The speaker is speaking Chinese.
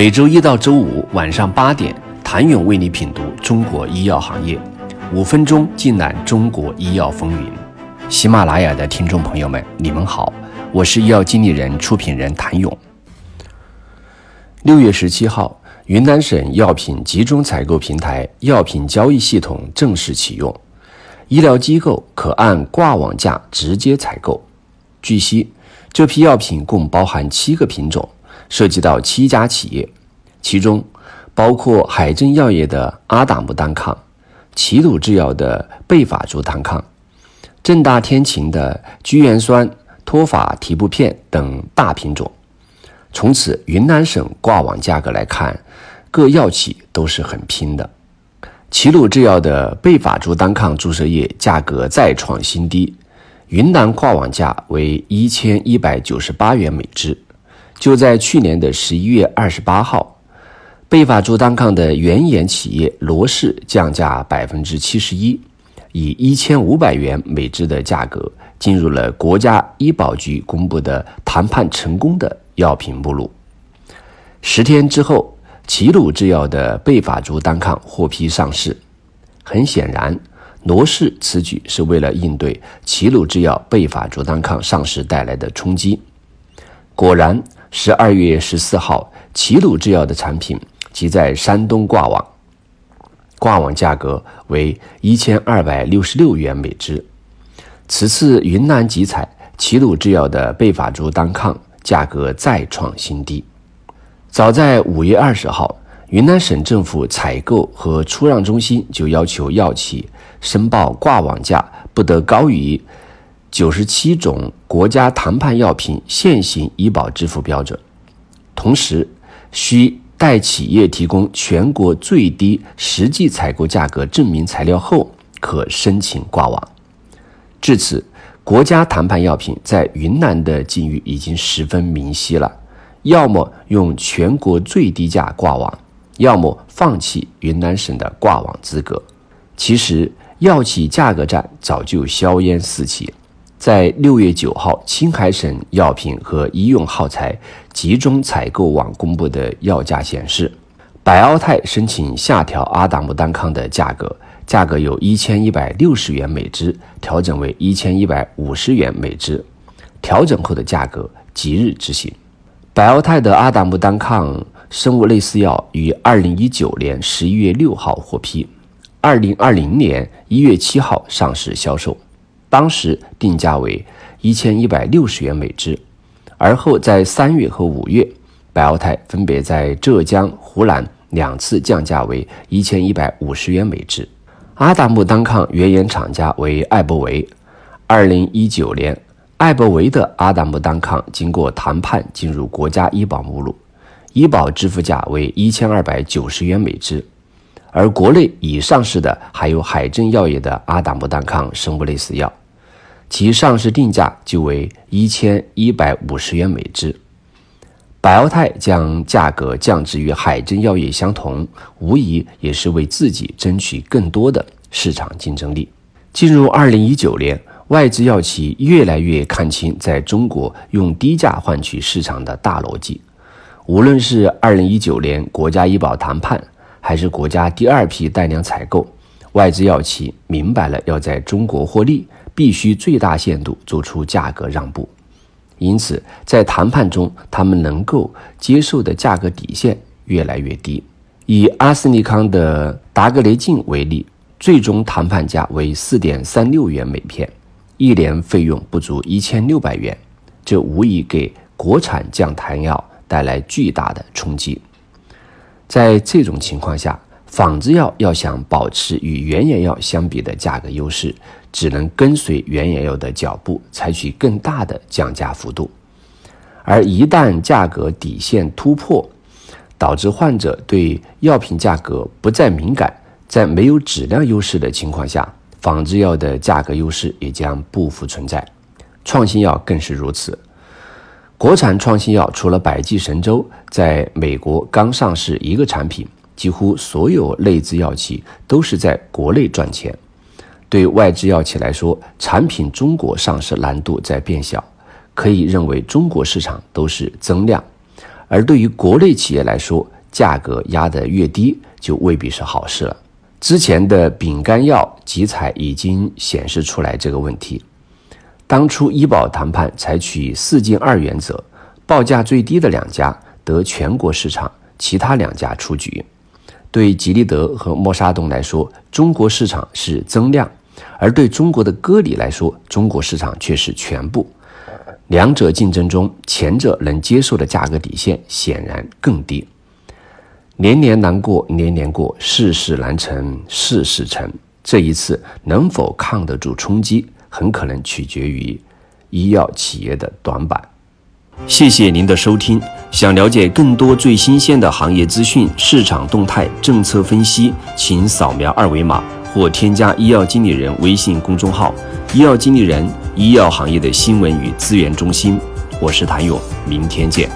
每周一到周五晚上八点，谭勇为你品读中国医药行业，五分钟尽览中国医药风云。喜马拉雅的听众朋友们，你们好，我是医药经理人、出品人谭勇。六月十七号，云南省药品集中采购平台药品交易系统正式启用，医疗机构可按挂网价直接采购。据悉，这批药品共包含七个品种。涉及到七家企业，其中包括海正药业的阿达木单抗、齐鲁制药的贝法珠单抗、正大天晴的聚元酸托法提布片等大品种。从此，云南省挂网价格来看，各药企都是很拼的。齐鲁制药的贝法珠单抗注射液价格再创新低，云南挂网价为一千一百九十八元每支。就在去年的十一月二十八号，贝法珠单抗的原研企业罗氏降价百分之七十一，以一千五百元每支的价格进入了国家医保局公布的谈判成功的药品目录。十天之后，齐鲁制药的贝法珠单抗获批上市。很显然，罗氏此举是为了应对齐鲁制药贝法珠单抗上市带来的冲击。果然。十二月十四号，齐鲁制药的产品即在山东挂网，挂网价格为一千二百六十六元每支。此次云南集采，齐鲁制药的贝法珠单抗价格再创新低。早在五月二十号，云南省政府采购和出让中心就要求药企申报挂网价不得高于。九十七种国家谈判药品现行医保支付标准，同时需待企业提供全国最低实际采购价格证明材料后，可申请挂网。至此，国家谈判药品在云南的境遇已经十分明晰了：要么用全国最低价挂网，要么放弃云南省的挂网资格。其实，药企价格战早就硝烟四起。在六月九号，青海省药品和医用耗材集中采购网公布的药价显示，百奥泰申请下调阿达木单抗的价格，价格由一千一百六十元每支调整为一千一百五十元每支，调整后的价格即日执行。百奥泰的阿达木单抗生物类似药于二零一九年十一月六号获批，二零二零年一月七号上市销售。当时定价为一千一百六十元每支，而后在三月和五月，百奥泰分别在浙江、湖南两次降价为一千一百五十元每支。阿达木单抗原研厂家为艾伯维。二零一九年，艾伯维的阿达木单抗经过谈判进入国家医保目录，医保支付价为一千二百九十元每支。而国内已上市的还有海正药业的阿达木单抗生物类似药。其上市定价就为一千一百五十元每支，百奥泰将价格降至与海正药业相同，无疑也是为自己争取更多的市场竞争力。进入二零一九年，外资药企越来越看清在中国用低价换取市场的大逻辑。无论是二零一九年国家医保谈判，还是国家第二批带量采购，外资药企明白了要在中国获利。必须最大限度做出价格让步，因此在谈判中，他们能够接受的价格底线越来越低。以阿斯利康的达格雷净为例，最终谈判价为四点三六元每片，一年费用不足一千六百元，这无疑给国产降糖药带来巨大的冲击。在这种情况下，仿制药要想保持与原研药相比的价格优势，只能跟随原研药的脚步，采取更大的降价幅度。而一旦价格底线突破，导致患者对药品价格不再敏感，在没有质量优势的情况下，仿制药的价格优势也将不复存在。创新药更是如此。国产创新药除了百济神州在美国刚上市一个产品。几乎所有内资药企都是在国内赚钱，对外资药企来说，产品中国上市难度在变小，可以认为中国市场都是增量，而对于国内企业来说，价格压得越低，就未必是好事了。之前的丙肝药集采已经显示出来这个问题。当初医保谈判采取四进二原则，报价最低的两家得全国市场，其他两家出局。对吉利德和默沙东来说，中国市场是增量；而对中国的歌礼来说，中国市场却是全部。两者竞争中，前者能接受的价格底线显然更低。年年难过年年过，事事难成事事成。这一次能否抗得住冲击，很可能取决于医药企业的短板。谢谢您的收听。想了解更多最新鲜的行业资讯、市场动态、政策分析，请扫描二维码或添加医药经理人微信公众号“医药经理人”医药行业的新闻与资源中心。我是谭勇，明天见。